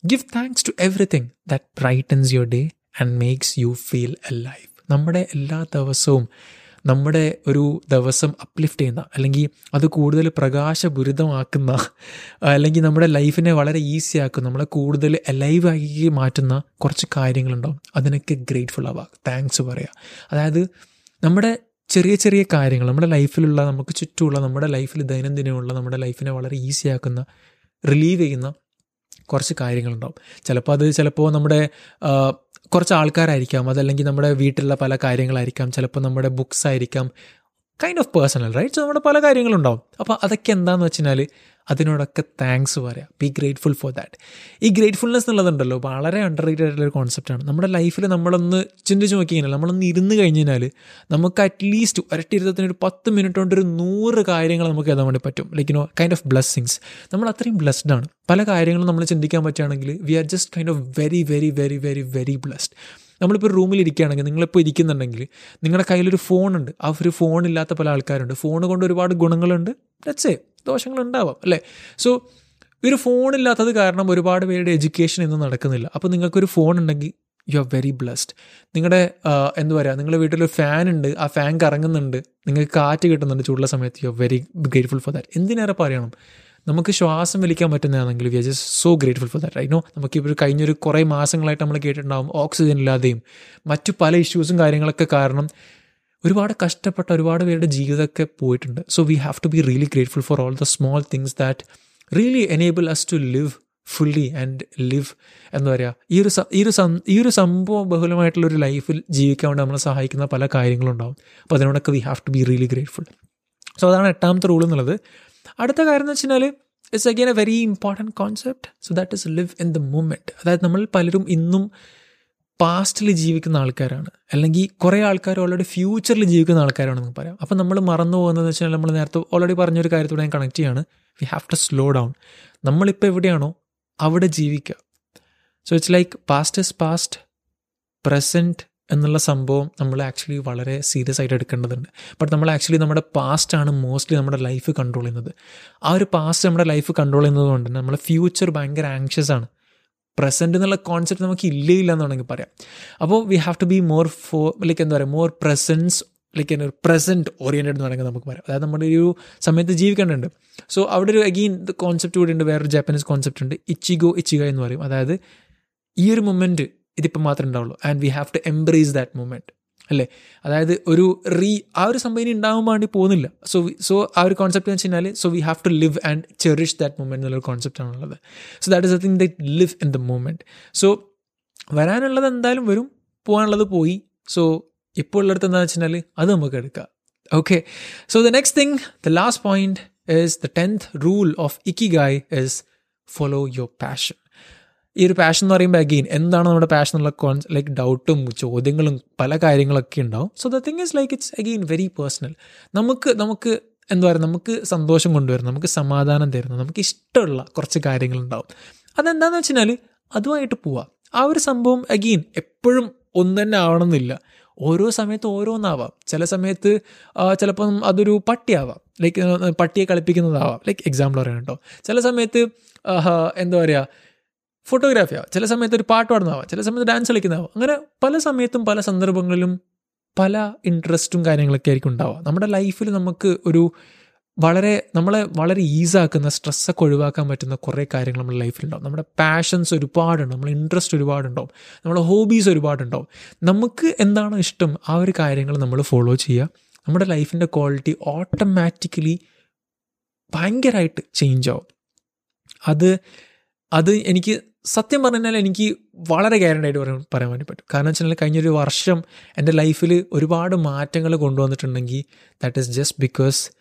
give thanks to everything that brightens your day and makes you feel a life നമ്മുടെ എല്ലാ ദിവസവും നമ്മുടെ ഒരു ദിവസം അപ്ലിഫ്റ്റ് ചെയ്യുന്ന അല്ലെങ്കിൽ അത് കൂടുതൽ പ്രകാശപുരിതമാക്കുന്ന അല്ലെങ്കിൽ നമ്മുടെ ലൈഫിനെ വളരെ ഈസി ആക്കുന്ന നമ്മളെ കൂടുതൽ അലൈവ് ആക്കി മാറ്റുന്ന കുറച്ച് കാര്യങ്ങളുണ്ടാവും. അതിനൊക്കെ ഗ്രേറ്റ്ഫുൾ ആവുക താങ്ക്സ് പറയുക അതായത് നമ്മുടെ ചെറിയ ചെറിയ കാര്യങ്ങൾ നമ്മുടെ ലൈഫിലുള്ള നമുക്ക് ചുറ്റുമുള്ള നമ്മുടെ ലൈഫിൽ ദൈനംദിനമുള്ള നമ്മുടെ ലൈഫിനെ വളരെ ഈസി ആക്കുന്ന റിലീവ് ചെയ്യുന്ന കുറച്ച് കാര്യങ്ങളുണ്ടാവും. ചിലപ്പോൾ അത് ചിലപ്പോൾ നമ്മുടെ കുറച്ച് ആൾക്കാരായിരിക്കാം അതല്ലെങ്കിൽ നമ്മുടെ വീട്ടിലുള്ള പല കാര്യങ്ങളായിരിക്കാം ചിലപ്പോൾ നമ്മുടെ ബുക്സ് ആയിരിക്കാം കൈൻഡ് ഓഫ് പേഴ്സണൽ റൈറ്റ് നമ്മുടെ പല കാര്യങ്ങളുണ്ടാവും. അപ്പോൾ അതൊക്കെ എന്താണെന്ന് വെച്ചാൽ അതിനോടൊക്കെ താങ്ക്സ് പറയാം. ബി ഗ്രേറ്റ്ഫുൾ ഫോർ ദാറ്റ് ഈ ഗ്രേറ്റ്ഫുൾനെസ് എന്നുള്ളതുണ്ടല്ലോ വളരെ അണ്ടർ റേറ്റഡ് ആയിട്ടുള്ള ഒരു കോൺസെപ്റ്റാണ് നമ്മുടെ ലൈഫിൽ നമ്മളൊന്ന് ചിന്തിച്ച് നോക്കി കഴിഞ്ഞാൽ നമ്മളൊന്ന് ഇരുന്ന് കഴിഞ്ഞാൽ നമുക്ക് അറ്റ്ലീസ്റ്റ് ഒരട്ടി ഇരുത്തത്തിന് ഒരു പത്ത് മിനിറ്റ് കൊണ്ട് ഒരു നൂറ് കാര്യങ്ങൾ നമുക്ക് എഴുതാൻ വേണ്ടി പറ്റും. Like no kind of blessings നമ്മൾ അത്രയും ബ്ലെസ്ഡ് ആണ്. പല കാര്യങ്ങളും നമ്മൾ ചിന്തിക്കാൻ പറ്റുകയാണെങ്കിൽ we are just kind of very very very very very blessed നമ്മളിപ്പോൾ റൂമിൽ ഇരിക്കുകയാണെങ്കിൽ നിങ്ങളിപ്പോൾ ഇരിക്കുന്നുണ്ടെങ്കിൽ നിങ്ങളുടെ കയ്യിലൊരു ഫോണുണ്ട് ആ ഒരു ഫോൺ ഇല്ലാത്ത പല ആൾക്കാരുണ്ട്. ഫോൺ കൊണ്ട് ഒരുപാട് ഗുണങ്ങളുണ്ട്. ലെറ്റ്സ് ദോഷങ്ങളുണ്ടാവാം അല്ലേ? സോ ഒരു ഫോണില്ലാത്തത് കാരണം ഒരുപാട് പേരുടെ എഡ്യൂക്കേഷൻ ഇന്ന് നടക്കുന്നില്ല. അപ്പോൾ നിങ്ങൾക്കൊരു ഫോൺ ഉണ്ടെങ്കിൽ യു ആർ വെരി ബ്ലസ്ഡ് നിങ്ങളുടെ എന്താ പറയുക നിങ്ങളുടെ വീട്ടിലൊരു ഫാൻ ഉണ്ട് ആ ഫാൻ കറങ്ങുന്നുണ്ട് നിങ്ങൾക്ക് കാറ്റ് കിട്ടുന്നുണ്ട് ചൂടുള്ള സമയത്ത് you are very grateful for that എന്തിനേറെ പറയണം? നമുക്ക് ശ്വാസം വലിക്കാൻ പറ്റുന്നതാണെങ്കിൽ we are just so grateful for that I know നമുക്ക് ഇപ്പോൾ കഴിഞ്ഞൊരു കുറേ മാസങ്ങളായിട്ട് നമ്മൾ കേട്ടിട്ടുണ്ടാകും ഓക്സിജൻ ഇല്ലാതെയും മറ്റു പല ഇഷ്യൂസും കാര്യങ്ങളൊക്കെ കാരണം ഒരുപാട് കഷ്ടപ്പെട്ട ഒരുപാട് പേരുടെ ജീവിതമൊക്കെ പോയിട്ടുണ്ട്. So we have to be really grateful for all the small things that really enable us to live fully and live എന്ന് പറയുക ഈ ഒരു ഈ ഒരു ഈ ഒരു സംഭവം ബഹുലമായിട്ടുള്ള ഒരു ലൈഫിൽ ജീവിക്കാൻ വേണ്ടി നമ്മളെ സഹായിക്കുന്ന പല കാര്യങ്ങളും ഉണ്ടാവും. അപ്പോൾ അതിനോടൊക്കെ we have to be really grateful so അതാണ് എട്ടാമത്തെ റൂൾ എന്നുള്ളത്. അടുത്ത കാര്യം എന്ന് വെച്ചാൽ it's again a very important concept so that is live in the moment അതായത് നമ്മൾ പലരും ഇന്നും പാസ്റ്റിൽ ജീവിക്കുന്ന ആൾക്കാരാണ്. അല്ലെങ്കിൽ കുറേ ആൾക്കാർ ഓൾറെഡി ഫ്യൂച്ചറിൽ ജീവിക്കുന്ന ആൾക്കാരാണെന്ന് പറയാം. അപ്പം നമ്മൾ മറന്നു പോകുന്നതെന്ന് വെച്ചാൽ നമ്മൾ നേരത്തെ ഓൾറെഡി പറഞ്ഞൊരു കാര്യത്തോടെ ഞാൻ കണക്ട് ചെയ്യാണ്. We have to slow down നമ്മളിപ്പോൾ എവിടെയാണോ അവിടെ ജീവിക്കുക. So it's like past is past present എന്നുള്ള സംഭവം നമ്മൾ ആക്ച്വലി വളരെ സീരിയസ് ആയിട്ട് എടുക്കേണ്ടതുണ്ട്. ബട്ട് നമ്മൾ ആക്ച്വലി നമ്മുടെ പാസ്റ്റ് ആണ് മോസ്റ്റ്ലി നമ്മുടെ ലൈഫ് കൺട്രോൾ ചെയ്യുന്നത്. ആ ഒരു പാസ്റ്റ് നമ്മുടെ ലൈഫ് കൺട്രോൾ ചെയ്യുന്നത് കൊണ്ട് തന്നെ നമ്മുടെ ഫ്യൂച്ചർ ഭയങ്കര ആങ്ഷ്യസ് ആണ്. പ്രസന്റ് എന്നുള്ള കോൺസെപ്റ്റ് നമുക്ക് ഇല്ലേ ഇല്ല എന്ന് വേണമെങ്കിൽ പറയാം. അപ്പോൾ we have to be more for like എന്താ പറയുക മോർ പ്രസൻസ് ലൈക്ക് എന്നൊരു പ്രസന്റ് ഓറിയന്റഡ് എന്ന് വേണമെങ്കിൽ നമുക്ക് പറയാം. അതായത് നമ്മുടെ ഒരു സമയത്ത് ജീവിക്കേണ്ടതുണ്ട്. സോ അവിടെ ഒരു അഗെയിൻ കോൺസെപ്റ്റ് കൂടി ഉണ്ട് വേറൊരു ജാപ്പനീസ് കോൺസെപ്റ്റ് ഉണ്ട് ഇച്ചിഗോ ഇച്ചിഗ എന്ന് പറയും. അതായത് ഈ ഒരു മൊമെന്റ് ഇതിപ്പോൾ മാത്രമേ ഉണ്ടാവുള്ളൂ. And we have to embrace that moment അല്ലേ? അതായത് ഒരു റീ ആ ഒരു സംഭവം ഇനി ഉണ്ടാകാൻ വേണ്ടി പോകുന്നില്ല. സോ സോ ആ ഒരു കോൺസെപ്റ്റ് എന്ന് വെച്ച് കഴിഞ്ഞാൽ so we have to live and cherish that moment എന്നുള്ളൊരു കോൺസെപ്റ്റ് ആണുള്ളത് so that is a thing the live in the moment so വരാനുള്ളത് എന്തായാലും വരും പോകാനുള്ളത് പോയി. സോ ഇപ്പോൾ ഉള്ളിടത്ത് എന്താണെന്ന് വെച്ചാൽ അത് നമുക്ക് എടുക്കാം. Okay so the next thing the last point is the tenth rule of Ikigai is follow your passion ഈ ഒരു പാഷൻ എന്ന് പറയുമ്പോൾ അഗെയിൻ എന്താണ് നമ്മുടെ പാഷൻ എന്നുള്ള കോൺ ലൈക്ക് ഡൗട്ടും ചോദ്യങ്ങളും പല കാര്യങ്ങളൊക്കെ ഉണ്ടാവും. So the thing is like it's again very personal നമുക്ക് നമുക്ക് എന്താ പറയുക നമുക്ക് സന്തോഷം കൊണ്ടുവരുന്ന നമുക്ക് സമാധാനം തരുന്ന നമുക്ക് ഇഷ്ടമുള്ള കുറച്ച് കാര്യങ്ങളുണ്ടാവും. അതെന്താണെന്ന് വെച്ച് കഴിഞ്ഞാൽ അതുമായിട്ട് പോവാം. ആ ഒരു സംഭവം അഗെയിൻ എപ്പോഴും ഒന്ന് തന്നെ ആവണമെന്നില്ല. ഓരോ സമയത്ത് ഓരോന്നാവാം. ചില സമയത്ത് ചിലപ്പം അതൊരു പട്ടിയാവാം. ലൈക്ക് പട്ടിയെ കളിപ്പിക്കുന്നതാവാം. ലൈക്ക് എക്സാമ്പിൾ പറയാം കേട്ടോ ചില സമയത്ത് എന്താ പറയുക ഫോട്ടോഗ്രാഫി ആവാം. ചില സമയത്ത് ഒരു പാട്ട് പാടുന്നതാവാം. ചില സമയത്ത് ഡാൻസ് കളിക്കുന്നതാവാം. അങ്ങനെ പല സമയത്തും പല സന്ദർഭങ്ങളിലും പല ഇൻട്രസ്റ്റും കാര്യങ്ങളൊക്കെ ആയിരിക്കും ഉണ്ടാവുക. നമ്മുടെ ലൈഫിൽ നമുക്ക് ഒരു വളരെ നമ്മളെ വളരെ ഈസാക്കുന്ന സ്ട്രെസ്സൊക്കെ ഒഴിവാക്കാൻ പറ്റുന്ന കുറേ കാര്യങ്ങൾ നമ്മുടെ ലൈഫിലുണ്ടാവും നമ്മുടെ പാഷൻസ് ഒരുപാടുണ്ടാവും. നമ്മുടെ ഇൻട്രസ്റ്റ് ഒരുപാടുണ്ടാവും. നമ്മുടെ ഹോബീസ് ഒരുപാടുണ്ടാവും. നമുക്ക് എന്താണോ ഇഷ്ടം ആ ഒരു കാര്യങ്ങൾ നമ്മൾ ഫോളോ ചെയ്യുക. നമ്മുടെ ലൈഫിന്റെ ക്വാളിറ്റി ഓട്ടോമാറ്റിക്കലി ഭയങ്കരമായിട്ട് ചേഞ്ച് ആവും. അത് അത് എനിക്ക് സത്യം പറഞ്ഞാൽ എനിക്ക് വളരെ ഗ്യാരണ്ടായിട്ട് പറയാൻ പറയാൻ വേണ്ടി പറ്റും. കാരണം വെച്ചാൽ കഴിഞ്ഞൊരു വർഷം എന്റെ ലൈഫിൽ ഒരുപാട് മാറ്റങ്ങൾ കൊണ്ടുവന്നിട്ടുണ്ടെങ്കിൽ ദാറ്റ് ഈസ് ജസ്റ്റ് ബിക്കോസ്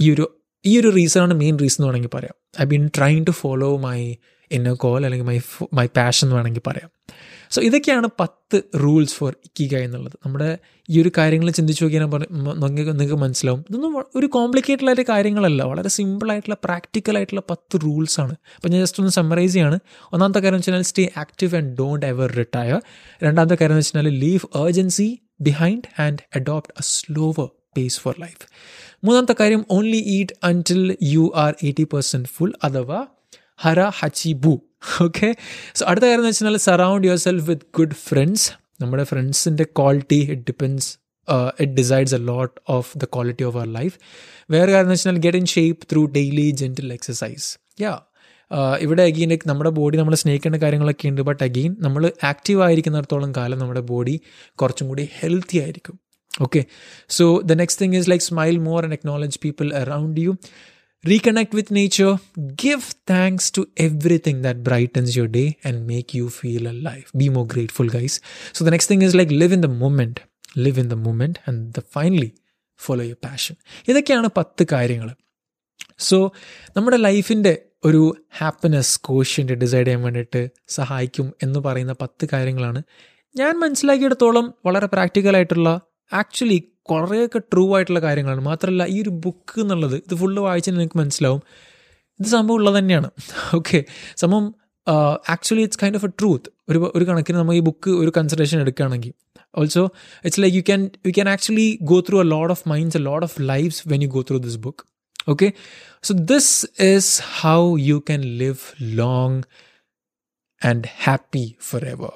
ഈ ഒരു ഈ ഒരു റീസണാണ് മെയിൻ റീസൺ എന്ന് വേണമെങ്കിൽ പറയാം. I been trying to follow my inner call അല്ലെങ്കിൽ മൈ മൈ പാഷൻ എന്ന് വേണമെങ്കിൽ പറയാം. സോ ഇതൊക്കെയാണ് പത്ത് റൂൾസ് ഫോർ ഇക്കിക എന്നുള്ളത്. നമ്മുടെ ഈ ഒരു കാര്യങ്ങൾ ചിന്തിച്ച് നോക്കിയാൽ നിങ്ങൾക്ക് നിങ്ങൾക്ക് മനസ്സിലാവും. ഇതൊന്നും ഒരു കോംപ്ലിക്കേറ്റഡ് ആയിട്ട് കാര്യങ്ങളല്ല. വളരെ സിമ്പിളായിട്ടുള്ള പ്രാക്ടിക്കൽ ആയിട്ടുള്ള പത്ത് റൂൾസ് ആണ്. അപ്പോൾ ഞാൻ ജസ്റ്റ് ഒന്ന് സമ്മറൈസ് ചെയ്യാണ്. ഒന്നാമത്തെ കാര്യം എന്ന് വെച്ചാൽ stay active and don't ever retire രണ്ടാമത്തെ കാര്യം എന്ന് വെച്ചാൽ leave urgency behind and adopt a slower pace for life മൂന്നാമത്തെ കാര്യം only eat until you are eighty percent full അഥവാ ഹര ഹച്ചി ബു ഓക്കെ സോ അടുത്ത കാര്യം എന്ന് വെച്ചാൽ surround yourself with good friends നമ്മുടെ ഫ്രണ്ട്സിന്റെ quality it depends it decides a lot of the quality of our life വേറെ കാര്യം എന്ന് വെച്ചാൽ get in shape through daily gentle exercise yeah ഇവിടെ അഗെയിൻ നമ്മുടെ ബോഡി നമ്മൾ സ്നേഹിക്കേണ്ട കാര്യങ്ങളൊക്കെ ഉണ്ട് ബട്ട് അഗെയിൻ നമ്മൾ ആക്റ്റീവ് ആയിരിക്കുന്നിടത്തോളം കാലം നമ്മുടെ ബോഡി കുറച്ചും കൂടി ഹെൽത്തി ആയിരിക്കും. Okay so the next thing is like smile more and acknowledge people around you reconnect with nature give thanks to everything that brightens your day and make you feel alive be more grateful guys so the next thing is like live in the moment live in the moment and the finally follow your passion ഇതൊക്കെയാണ് പത്ത് കാര്യങ്ങൾ so നമ്മുടെ ലൈഫിന്റെ ഒരു happiness quotient decide ചെയ്യാൻ വേണ്ടിയിട്ട് സഹായിക്കും എന്ന് പറയുന്ന പത്ത് കാര്യങ്ങളാണ് ഞാൻ മനസ്സിലാക്കിയിടത്തോളം വളരെ പ്രാക്ടിക്കലായിട്ടുള്ള ആക്ച്വലി കുറേയൊക്കെ ട്രൂ ആയിട്ടുള്ള കാര്യങ്ങളാണ്. മാത്രമല്ല ഈ ഒരു ബുക്ക് എന്നുള്ളത് ഇത് ഫുള്ള് വായിച്ചാൽ നിങ്ങൾക്ക് മനസ്സിലാവും. ഇത് സംഭവം ഉള്ളത് തന്നെയാണ്. ഓക്കെ സംഭവം actually it's kind of a truth ഒരു ഒരു കണക്കിന് നമ്മൾ ഈ ബുക്ക് ഒരു കൺസിഡറേഷൻ എടുക്കുകയാണെങ്കിൽ. Also it's like you can you can actually go through a lot of minds a lot of lifes when you go through this book okay so this is how you can live long and happy forever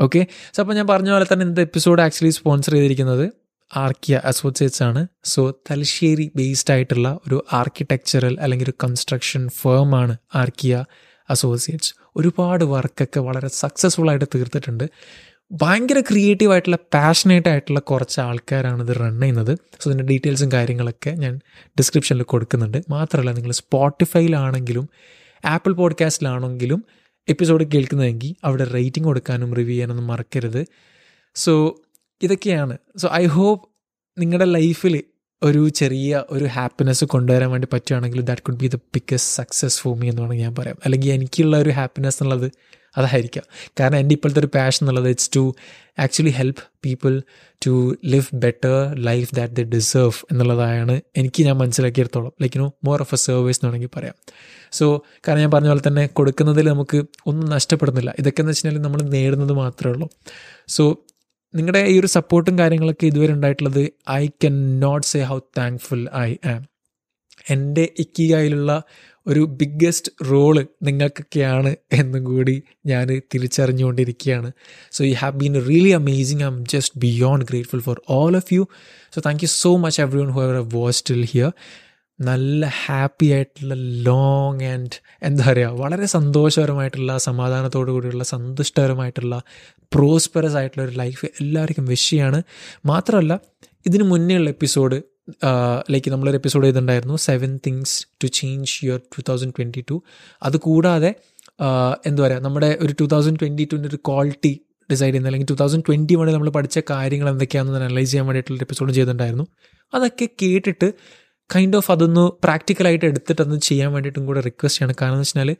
okay so അപ്പോൾ ഞാൻ പറഞ്ഞ പോലെ തന്നെ ഇന്നത്തെ episode actually sponsor ചെയ്തിരിക്കുന്നത് archaea associates ആണ്. So Thalassery based ആയിട്ടുള്ള ഒരു ആർക്കിടെക്ചറൽ അല്ലെങ്കിൽ ഒരു കൺസ്ട്രക്ഷൻ ഫേം ആണ് ആർക്കിയ അസോസിയേറ്റ്സ് ഒരുപാട് വർക്കൊക്കെ വളരെ സക്സസ്ഫുൾ ആയിട്ട് തീർത്തിട്ടുണ്ട്. ഭയങ്കര ക്രിയേറ്റീവ് ആയിട്ടുള്ള പാഷനേറ്റ് ആയിട്ടുള്ള കുറച്ച് ആൾക്കാരാണ് ഇത് റൺ ചെയ്യുന്നത്. സോ ഇതിന്റെ ഡീറ്റെയിൽസും കാര്യങ്ങളൊക്കെ ഞാൻ ഡിസ്ക്രിപ്ഷനിൽ കൊടുക്കുന്നുണ്ട്. മാത്രമല്ല നിങ്ങൾ സ്പോട്ടിഫൈയിലാണെങ്കിലും ആപ്പിൾ പോഡ്കാസ്റ്റിലാണെങ്കിലും എപ്പിസോഡ് കേൾക്കുന്നതെങ്കിൽ അവിടെ റേറ്റിംഗ് കൊടുക്കാനും റിവ്യൂ ചെയ്യാനൊന്നും മറക്കരുത്. സോ ഇതൊക്കെയാണ്. സോ ഐ ഹോപ്പ് നിങ്ങളുടെ ലൈഫിൽ ഒരു ചെറിയ ഒരു ഹാപ്പിനെസ് കൊണ്ടുവരാൻ വേണ്ടി പറ്റുകയാണെങ്കിൽ that could be the biggest success for me എന്ന് വേണമെങ്കിൽ ഞാൻ പറയാം. അല്ലെങ്കിൽ എനിക്കുള്ള ഒരു ഹാപ്പിനെസ് എന്നുള്ളത് അതായിരിക്കാം. കാരണം എന്റെ ഇപ്പോഴത്തെ ഒരു പാഷൻ എന്നുള്ളത് it's to actually help people to live better life that the deserve എന്നുള്ളതാണ് എനിക്ക് ഞാൻ മനസ്സിലാക്കിയെടുത്തോളം. Like no more of a service എന്ന് വേണമെങ്കിൽ പറയാം. സോ കാരണം ഞാൻ പറഞ്ഞ പോലെ തന്നെ കൊടുക്കുന്നതിൽ നമുക്ക് ഒന്നും നഷ്ടപ്പെടുന്നില്ല. ഇതൊക്കെ എന്ന് വെച്ചാൽ നമ്മൾ നേടുന്നത് മാത്രമേ ഉള്ളൂ. സോ നിങ്ങളുടെ ഈ ഒരു സപ്പോർട്ടും കാര്യങ്ങളൊക്കെ ഇതുവരെ ഉണ്ടായിട്ടുള്ളത് I can not say how thankful I am എന്റെ ഇക്കിഗായിലുള്ള ഒരു ബിഗ്ഗസ്റ്റ് റോൾ നിങ്ങൾക്കൊക്കെയാണ് എന്നും കൂടി ഞാൻ തിരിച്ചറിഞ്ഞുകൊണ്ടിരിക്കുകയാണ്. So you have been really amazing I am just beyond grateful for all of you so thank you so much everyone who have watch till here നല്ല happy ആയിട്ടുള്ള long and എന്താ പറയുക വളരെ സന്തോഷകരമായിട്ടുള്ള സമാധാനത്തോടു കൂടിയുള്ള സന്തുഷ്ടകരമായിട്ടുള്ള പ്രോസ്പെറസ് ആയിട്ടുള്ള ഒരു ലൈഫ് എല്ലാവർക്കും വിഷയമാണ് മാത്രമല്ല ഇതിനു മുന്നേ ഉള്ള എപ്പിസോഡ് ലൈക്ക് നമ്മളൊരു എപ്പിസോഡ് ചെയ്തിട്ടുണ്ടായിരുന്നു seven things to change your two thousand twenty two അത് കൂടാതെ എന്താ പറയുക നമ്മുടെ ഒരു ടു തൗസൻഡ് ട്വന്റി ടുവിന്റെ ഒരു ക്വാളിറ്റി ഡിസൈഡ് ചെയ്യുന്ന അല്ലെങ്കിൽ ടു തൗസൻഡ് ട്വന്റി വണ്ണിൽ നമ്മൾ പഠിച്ച കാര്യങ്ങൾ എന്തൊക്കെയാണെന്ന് അനലൈസ് ചെയ്യാൻ വേണ്ടിയിട്ടുള്ള എപ്പിസോഡ് ചെയ്തിട്ടുണ്ടായിരുന്നു. അതൊക്കെ കേട്ടിട്ട് കൈൻഡ് ഓഫ് അതൊന്ന് പ്രാക്ടിക്കലായിട്ട് എടുത്തിട്ട് അതൊന്ന് ചെയ്യാൻ വേണ്ടിയിട്ടും കൂടെ റിക്വസ്റ്റ് ചെയ്യണം. കാരണം എന്ന് വെച്ചാൽ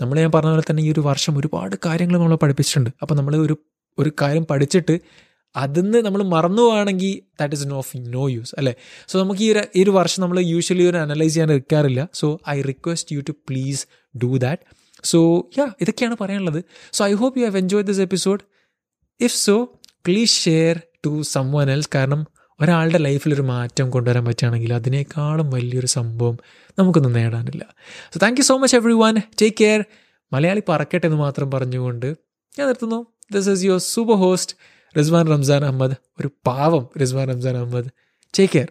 നമ്മൾ ഞാൻ പറഞ്ഞ പോലെ തന്നെ ഈ ഒരു വർഷം ഒരുപാട് കാര്യങ്ങൾ നമ്മൾ പഠിപ്പിച്ചിട്ടുണ്ട്. അപ്പോൾ നമ്മൾ ഒരു ഒരു കാര്യം പഠിച്ചിട്ട് അതിന്ന് നമ്മൾ മറന്നു പോവാണെങ്കിൽ that is no of no use അല്ലേ? സോ നമുക്ക് ഈ ഒരു ഈ ഒരു വർഷം നമ്മൾ യൂഷ്വലി ഒരു അനലൈസ് ചെയ്യാൻ എടുക്കാറില്ല so I request you to please do that so yeah ഇതൊക്കെയാണ് പറയാനുള്ളത്. So I hope you have enjoy this episode if so please share to someone else കാരണം ഒരാളുടെ ലൈഫിൽ ഒരു മാറ്റം കൊണ്ടുവരാൻ പറ്റുകയാണെങ്കിൽ അതിനേക്കാളും വലിയൊരു സംഭവം നമുക്കൊന്നും നേടാനില്ല. So thank you so much everyone take care Malayali പറക്കട്ടെ എന്ന് മാത്രം പറഞ്ഞുകൊണ്ട് ഞാൻ നിർത്തുന്നു. This is your super host Rizwan Ramzan Ahmed ഒരു പാവം റിസ്വാൻ റംസാൻ അഹമ്മദ്. Take care